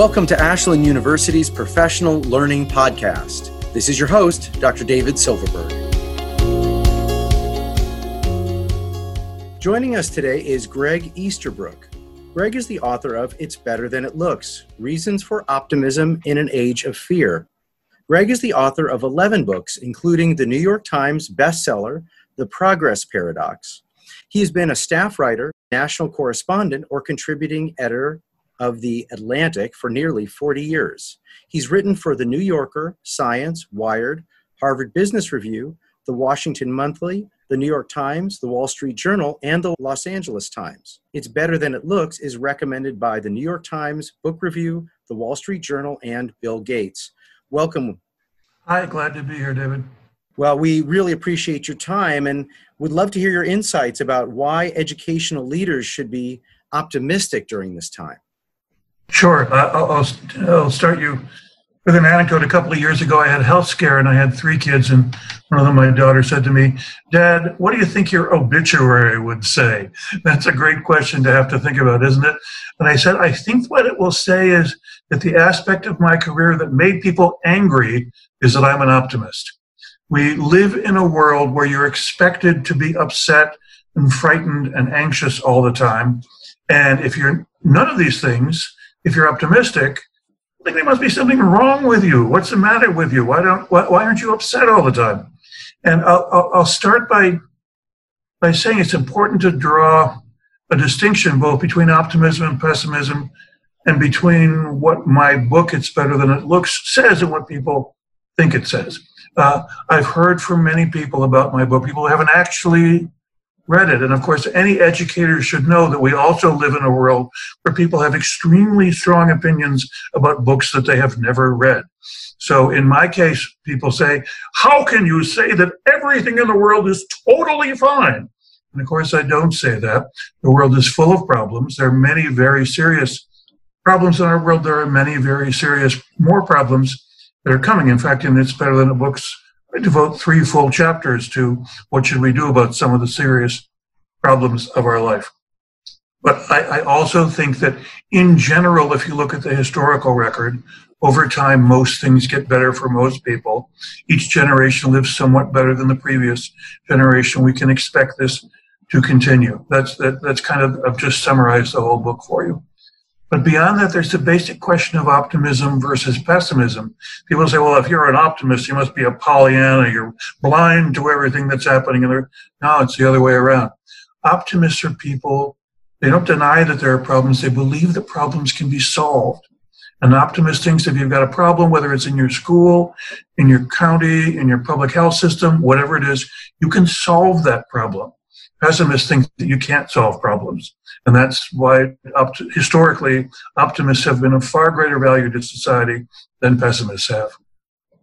Welcome to Ashland University's Professional Learning Podcast. This is your host, Dr. David Silverberg. Joining us today is Gregg Easterbrook. Gregg is the author of It's Better Than It Looks Reasons for Optimism in an Age of Fear. Gregg is the author of 11 books, including the New York Times bestseller, The Progress Paradox. He has been a staff writer, national correspondent, or contributing editor of The Atlantic for nearly 40 years. He's written for The New Yorker, Science, Wired, Harvard Business Review, The Washington Monthly, The New York Times, The Wall Street Journal, and The Los Angeles Times. It's Better Than It Looks is recommended by The New York Times, Book Review, The Wall Street Journal, and Bill Gates. Welcome. Hi, glad to be here, David. Well, we really appreciate your time and would love to hear your insights about why educational leaders should be optimistic during this time. Sure. I'll, I'll, I'll, start you with an anecdote. A couple of years ago, I had a health scare and I had three kids, and one of them, my daughter, said to me, Dad, what do you think your obituary would say? That's a great question to have to think about, isn't it? And I said, I think what it will say is that the aspect of my career that made people angry is that I'm an optimist. We live in a world where you're expected to be upset and frightened and anxious all the time. And if you're none of these things, if you're optimistic, I think there must be something wrong with you. What's the matter with you? Why don't why, why aren't you upset all the time? And I'll, I'll, I'll start by by saying it's important to draw a distinction both between optimism and pessimism, and between what my book "It's Better Than It Looks" says and what people think it says. Uh, I've heard from many people about my book. People haven't actually read it. And of course, any educator should know that we also live in a world where people have extremely strong opinions about books that they have never read. So in my case, people say, How can you say that everything in the world is totally fine? And of course, I don't say that. The world is full of problems. There are many very serious problems in our world. There are many very serious more problems that are coming. In fact, in It's Better Than It Looks I devote three full chapters to what should we do about some of the serious problems of our life. But I, I, also think that in general, if you look at the historical record, over time, most things get better for most people. Each generation lives somewhat better than the previous generation. We can expect this to continue. That's, that, that's kind of, I've just summarized the whole book for you. But beyond that, there's the basic question of optimism versus pessimism. People say, well, if you're an optimist, you must be a Pollyanna. You're blind to everything that's happening. And no, it's the other way around. Optimists are people, they don't deny that there are problems. They believe that problems can be solved. An optimist thinks if you've got a problem, whether it's in your school, in your county, in your public health system, whatever it is, you can solve that problem. Pessimists think that you can't solve problems. And that's why up historically optimists have been of far greater value to society than pessimists have.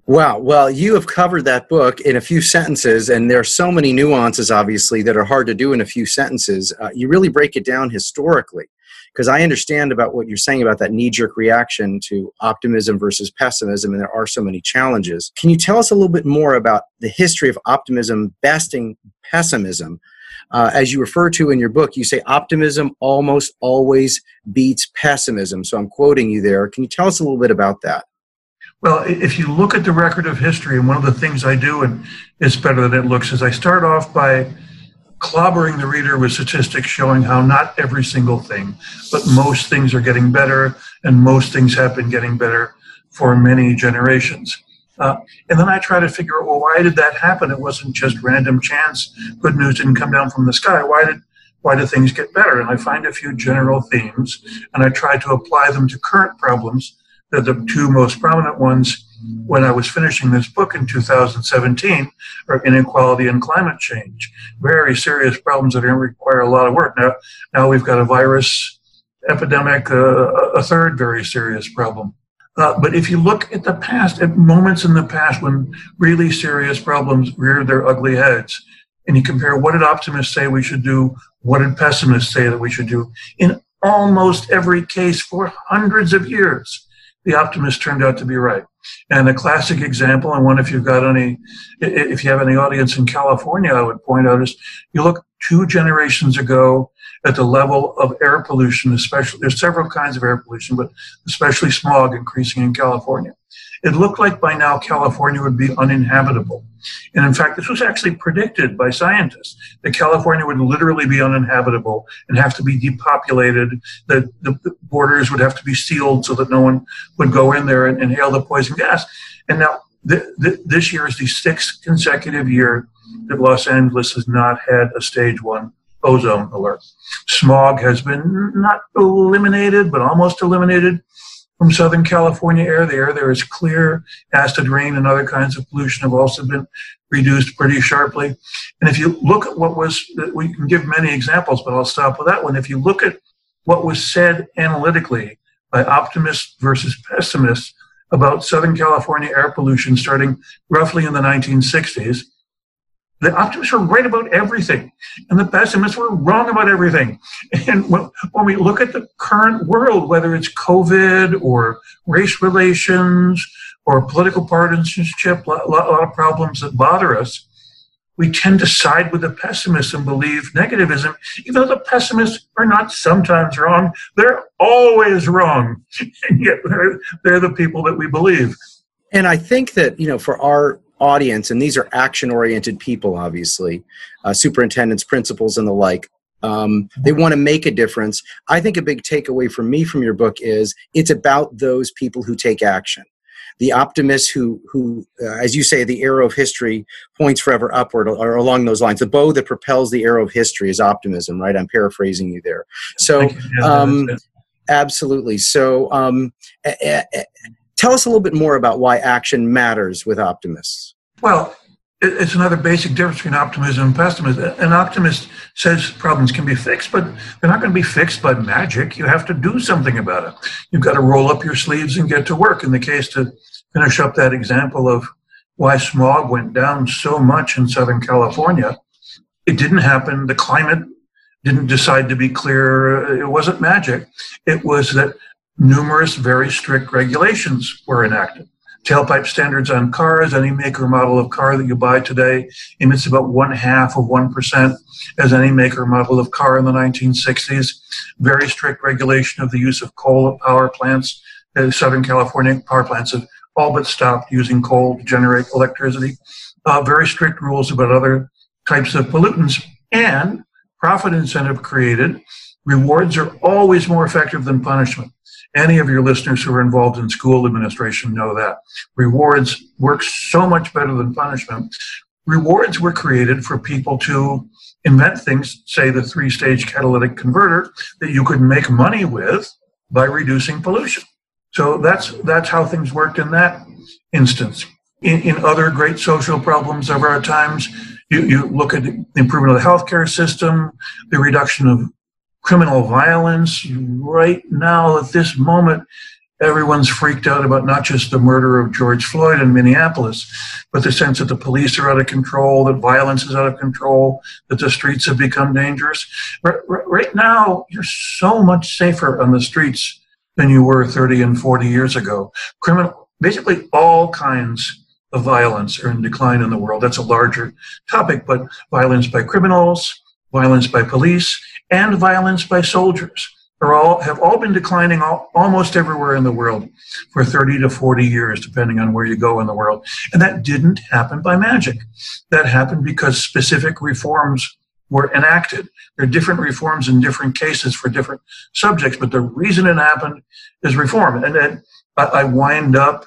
Wow. Well, you have covered that book in a few sentences, and there are so many nuances, obviously, that are hard to do in a few sentences. Uh, you really break it down historically, because I understand about what you're saying about that knee jerk reaction to optimism versus pessimism, and there are so many challenges. Can you tell us a little bit more about the history of optimism besting pessimism? Uh, as you refer to in your book, you say optimism almost always beats pessimism. So I'm quoting you there. Can you tell us a little bit about that? Well, if you look at the record of history, and one of the things I do, and it's better than it looks, is I start off by clobbering the reader with statistics showing how not every single thing, but most things are getting better, and most things have been getting better for many generations. Uh, and then I try to figure out, well, why did that happen? It wasn't just random chance. Good news didn't come down from the sky. Why did why do things get better? And I find a few general themes, and I try to apply them to current problems the two most prominent ones when I was finishing this book in 2017 are inequality and climate change. Very serious problems that require a lot of work. Now, now we've got a virus epidemic, uh, a third very serious problem. Uh, but if you look at the past, at moments in the past when really serious problems reared their ugly heads, and you compare what did optimists say we should do, what did pessimists say that we should do, in almost every case for hundreds of years, the optimist turned out to be right. And a classic example, and one if you've got any, if you have any audience in California, I would point out is you look two generations ago at the level of air pollution, especially, there's several kinds of air pollution, but especially smog increasing in California. It looked like by now California would be uninhabitable. And in fact, this was actually predicted by scientists that California would literally be uninhabitable and have to be depopulated, that the borders would have to be sealed so that no one would go in there and inhale the poison gas. And now, th- th- this year is the sixth consecutive year that Los Angeles has not had a stage one ozone alert. Smog has been not eliminated, but almost eliminated from Southern California air. The air there is clear. Acid rain and other kinds of pollution have also been reduced pretty sharply. And if you look at what was, we can give many examples, but I'll stop with that one. If you look at what was said analytically by optimists versus pessimists about Southern California air pollution starting roughly in the 1960s, the optimists were right about everything, and the pessimists were wrong about everything. And when, we look at the current world, whether it's COVID or race relations or political partisanship, a lot, lot of problems that bother us, we tend to side with the pessimists and believe negativism, even though the pessimists are not sometimes wrong, they're always wrong. And yet they're, they're the people that we believe. And I think that, you know, for our audience, and these are action oriented people, obviously, uh, superintendents, principals, and the like. Um, they want to make a difference. I think a big takeaway for me from your book is it's about those people who take action. The optimists who, who uh, as you say, the arrow of history points forever upward, or along those lines. The bow that propels the arrow of history is optimism, right? I'm paraphrasing you there. So, um, absolutely. So, um, Tell us a little bit more about why action matters with optimists. Well, it's another basic difference between optimism and pessimism. An optimist says problems can be fixed, but they're not going to be fixed by magic. You have to do something about it. You've got to roll up your sleeves and get to work. In the case to finish up that example of why smog went down so much in Southern California, it didn't happen. The climate didn't decide to be clear. It wasn't magic. It was that numerous very strict regulations were enacted. Tailpipe standards on cars, any make or model of car that you buy today emits about one half of 1% as any make or model of car in the 1960s. Very strict regulation of the use of coal at power plants. Uh, Southern California power plants have all but stopped using coal to generate electricity. Uh, very strict rules about other types of pollutants and profit incentive created. Rewards are always more effective than punishment. Any of your listeners who are involved in school administration know that. Rewards work so much better than punishment. Rewards were created for people to invent things, say the three stage catalytic converter, that you could make money with by reducing pollution. So that's, that's how things worked in that instance. In, in other great social problems of our times, you, you look at the improvement of the healthcare system, the reduction of criminal violence. Right now, at this moment, everyone's freaked out about not just the murder of George Floyd in Minneapolis, but the sense that the police are out of control, that violence is out of control, that the streets have become dangerous. Right now, you're so much safer on the streets than you were 30 and 40 years ago. Criminal, basically all kinds of violence are in decline in the world. That's a larger topic, but violence by criminals, violence by police, and violence by soldiers. Are all have all been declining all, almost everywhere in the world for 30 to 40 years depending on where you go in the world. And that didn't happen by magic. That happened because specific reforms were enacted. There are different reforms in different cases for different subjects but the reason it happened is reform. And then I, I wind up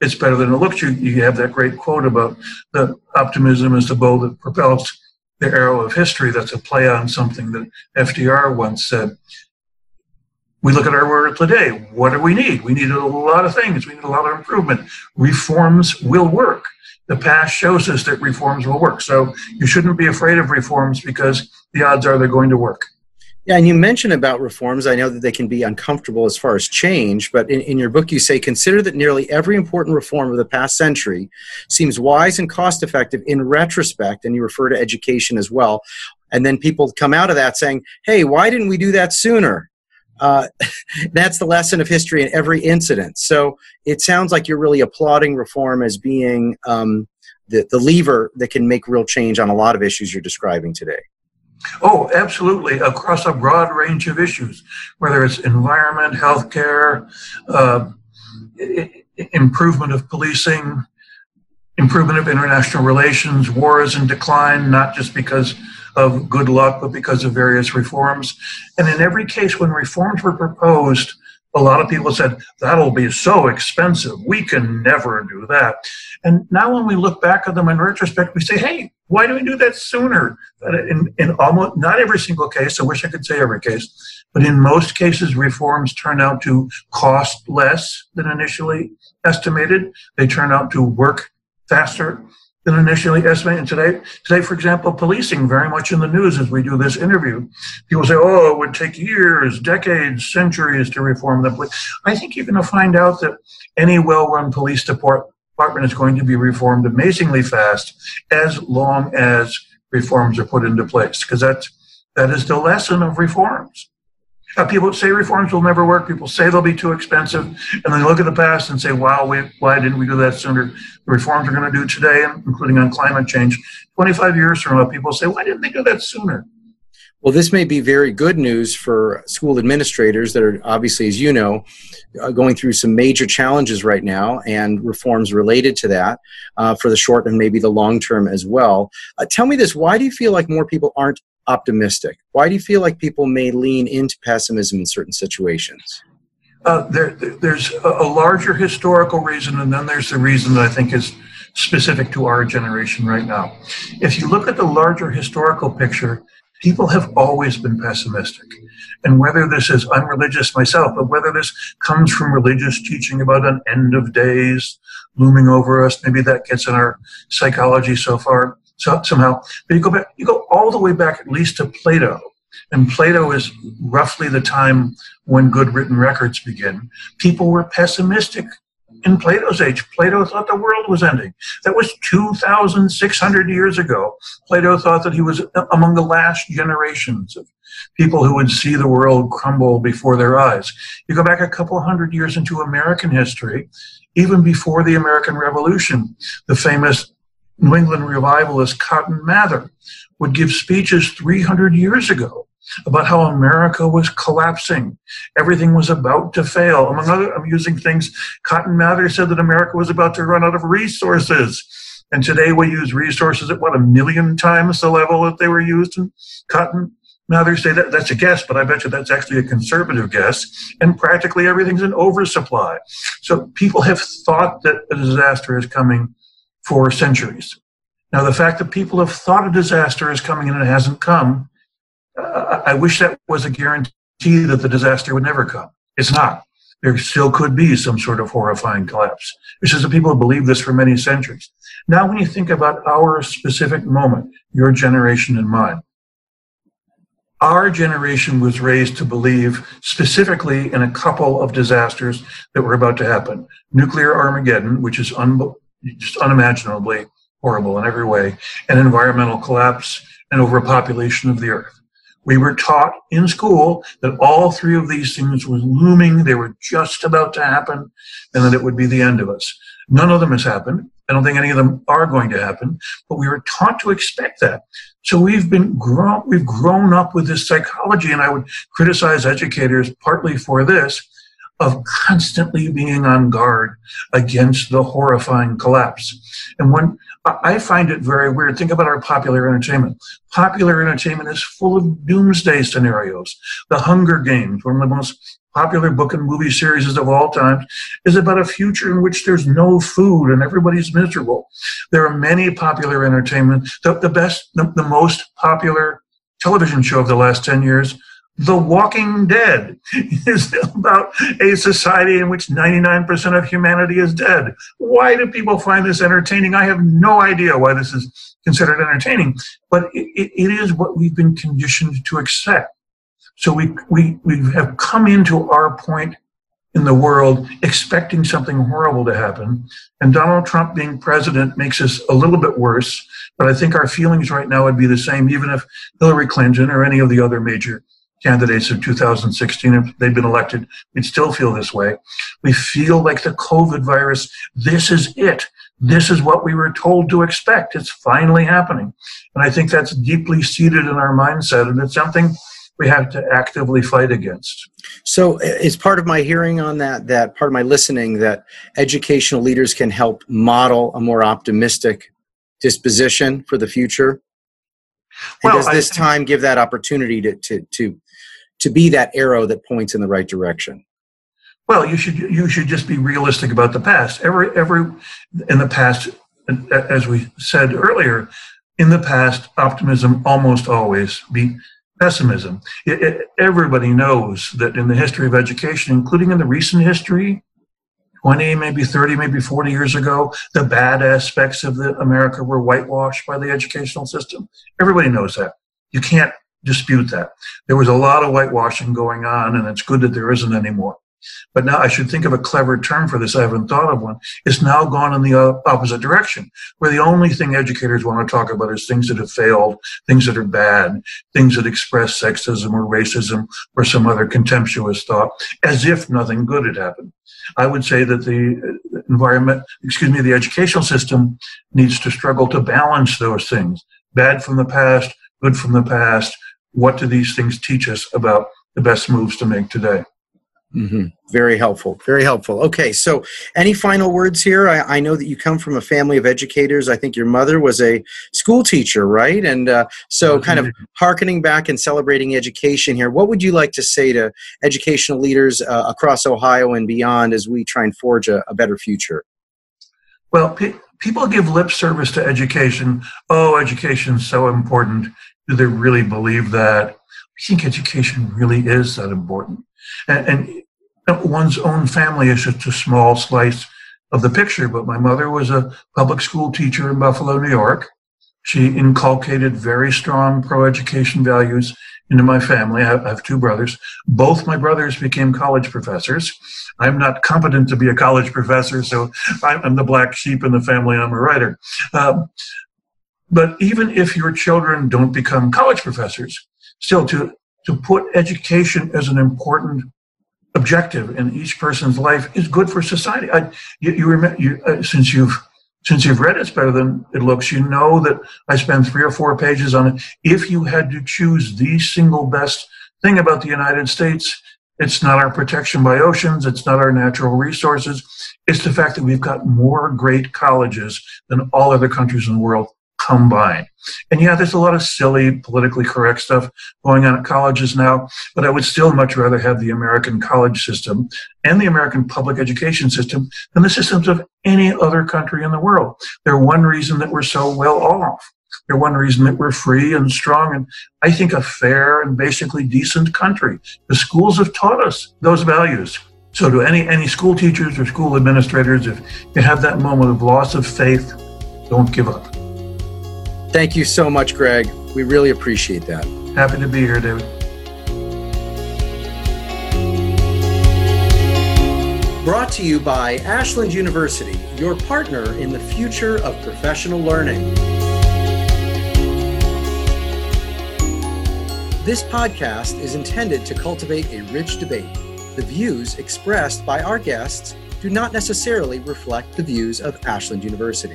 it's better than it looks. You, you have that great quote about the optimism is the bow that propels the arrow of history that's a play on something that FDR once said. we look at our world today. What do we need? We need a lot of things. We need a lot of improvement. Reforms will work. The past shows us that reforms will work. So you shouldn't be afraid of reforms because the odds are they're going to work. Yeah, and you mentioned about reforms. I know that they can be uncomfortable as far as change, but in, in your book, you say consider that nearly every important reform of the past century seems wise and cost effective in retrospect, and you refer to education as well. And then people come out of that saying, hey, why didn't we do that sooner? Uh, that's the lesson of history in every incident. So it sounds like you're really applauding reform as being um, the, the lever that can make real change on a lot of issues you're describing today. Oh, absolutely. Across a broad range of issues, whether it's environment, healthcare, uh, improvement of policing, improvement of international relations, war is in decline, not just because of good luck, but because of various reforms. And in every case, when reforms were proposed, a lot of people said, that'll be so expensive. We can never do that. And now when we look back at them in retrospect, we say, hey, why do we do that sooner? In, in almost, not every single case, I wish I could say every case, but in most cases, reforms turn out to cost less than initially estimated. They turn out to work faster than initially estimated. Today, today, for example, policing very much in the news as we do this interview. People say, "Oh, it would take years, decades, centuries to reform the police." I think you're going to find out that any well-run police department is going to be reformed amazingly fast, as long as reforms are put into place, because that's that is the lesson of reforms. Uh, people say reforms will never work. People say they'll be too expensive, and then look at the past and say, "Wow, we, why didn't we do that sooner?" The reforms we're going to do today, including on climate change, 25 years from now, people say, "Why didn't they do that sooner?" Well, this may be very good news for school administrators that are obviously, as you know, uh, going through some major challenges right now and reforms related to that uh, for the short and maybe the long term as well. Uh, tell me this why do you feel like more people aren't optimistic? Why do you feel like people may lean into pessimism in certain situations? Uh, there, there's a larger historical reason, and then there's the reason that I think is specific to our generation right now. If you look at the larger historical picture, people have always been pessimistic. And whether this is unreligious myself, but whether this comes from religious teaching about an end of days looming over us, maybe that gets in our psychology so far somehow. But you go back, you go all the way back at least to Plato. And Plato is roughly the time when good written records begin. People were pessimistic in Plato's age. Plato thought the world was ending. That was 2,600 years ago. Plato thought that he was among the last generations of people who would see the world crumble before their eyes. You go back a couple hundred years into American history, even before the American Revolution, the famous New England revivalist Cotton Mather would give speeches 300 years ago about how America was collapsing. Everything was about to fail. Among other amusing things, Cotton Mather said that America was about to run out of resources. And today we use resources at what, a million times the level that they were used in Cotton Mather say that that's a guess, but I bet you that's actually a conservative guess. And practically everything's in oversupply. So people have thought that a disaster is coming for centuries. Now, the fact that people have thought a disaster is coming and it hasn't come, uh, I wish that was a guarantee that the disaster would never come. It's not. There still could be some sort of horrifying collapse. It's just that people have believed this for many centuries. Now, when you think about our specific moment, your generation and mine, our generation was raised to believe specifically in a couple of disasters that were about to happen. Nuclear Armageddon, which is un- just unimaginably horrible in every way, and environmental collapse and overpopulation of the earth. We were taught in school that all three of these things were looming, they were just about to happen, and that it would be the end of us. None of them has happened. I don't think any of them are going to happen, but we were taught to expect that. So we've been grown, we've grown up with this psychology, and I would criticize educators partly for this, of constantly being on guard against the horrifying collapse. And when I find it very weird, think about our popular entertainment. Popular entertainment is full of doomsday scenarios. The Hunger Games, one of the most popular book and movie series of all time, is about a future in which there's no food and everybody's miserable. There are many popular entertainment. The, the best, the, the most popular television show of the last 10 years The Walking Dead is about a society in which 99% of humanity is dead. Why do people find this entertaining? I have no idea why this is considered entertaining, but it, it is what we've been conditioned to accept. So we, we, we have come into our point in the world expecting something horrible to happen. And Donald Trump being president makes us a little bit worse. But I think our feelings right now would be the same, even if Hillary Clinton or any of the other major candidates of 2016, if they'd been elected, we'd still feel this way. We feel like the COVID virus, this is it. This is what we were told to expect. It's finally happening. And I think that's deeply seated in our mindset. And it's something we have to actively fight against. So, is part of my hearing on that, that part of my listening, that educational leaders can help model a more optimistic disposition for the future? And well, does this time give that opportunity to, to, to, to be that arrow that points in the right direction? Well, you should you should just be realistic about the past. Every every in the past, as we said earlier, in the past, optimism almost always beat pessimism. It, it, everybody knows that in the history of education, including in the recent history, 20, maybe 30, maybe 40 years ago, the bad aspects of the America were whitewashed by the educational system. Everybody knows that. You can't dispute that. There was a lot of whitewashing going on, and it's good that there isn't anymore. But now I should think of a clever term for this. I haven't thought of one. It's now gone in the uh, opposite direction, where the only thing educators want to talk about is things that have failed, things that are bad, things that express sexism or racism or some other contemptuous thought, as if nothing good had happened. I would say that the uh, environment, excuse me, the educational system needs to struggle to balance those things. Bad from the past, good from the past. What do these things teach us about the best moves to make today? Mm-hmm. Very helpful. Very helpful. Okay, so any final words here? I, I, know that you come from a family of educators. I think your mother was a school teacher, right? And uh, so, mm-hmm. kind of harkening back and celebrating education here, what would you like to say to educational leaders uh, across Ohio and beyond as we try and forge a, a better future? Well, pe- people give lip service to education. Oh, education is so important. Do they really believe that? I think education really is that important. And, and one's own family is just a small slice of the picture. But my mother was a public school teacher in Buffalo, New York. She inculcated very strong pro education values into my family. I have, two brothers. Both my brothers became college professors. I'm not competent to be a college professor, so I'm the black sheep in the family. I'm a writer. Um, but even if your children don't become college professors, still to to put education as an important objective in each person's life is good for society. I, you, you remember, you, uh, since you've since you've read it's better than it looks, you know that I spend three or four pages on it. If you had to choose the single best thing about the United States, it's not our protection by oceans, it's not our natural resources, it's the fact that we've got more great colleges than all other countries in the world combined. And yeah, there's a lot of silly, politically correct stuff going on at colleges now, but I would still much rather have the American college system and the American public education system than the systems of any other country in the world. They're one reason that we're so well off. They're one reason that we're free and strong and I think a fair and basically decent country. The schools have taught us those values. So to any, any school teachers or school administrators, if you have that moment of loss of faith, don't give up. Thank you so much, Gregg. We really appreciate that. Happy to be here, David. Brought to you by Ashland University, your partner in the future of professional learning. This podcast is intended to cultivate a rich debate. The views expressed by our guests do not necessarily reflect the views of Ashland University.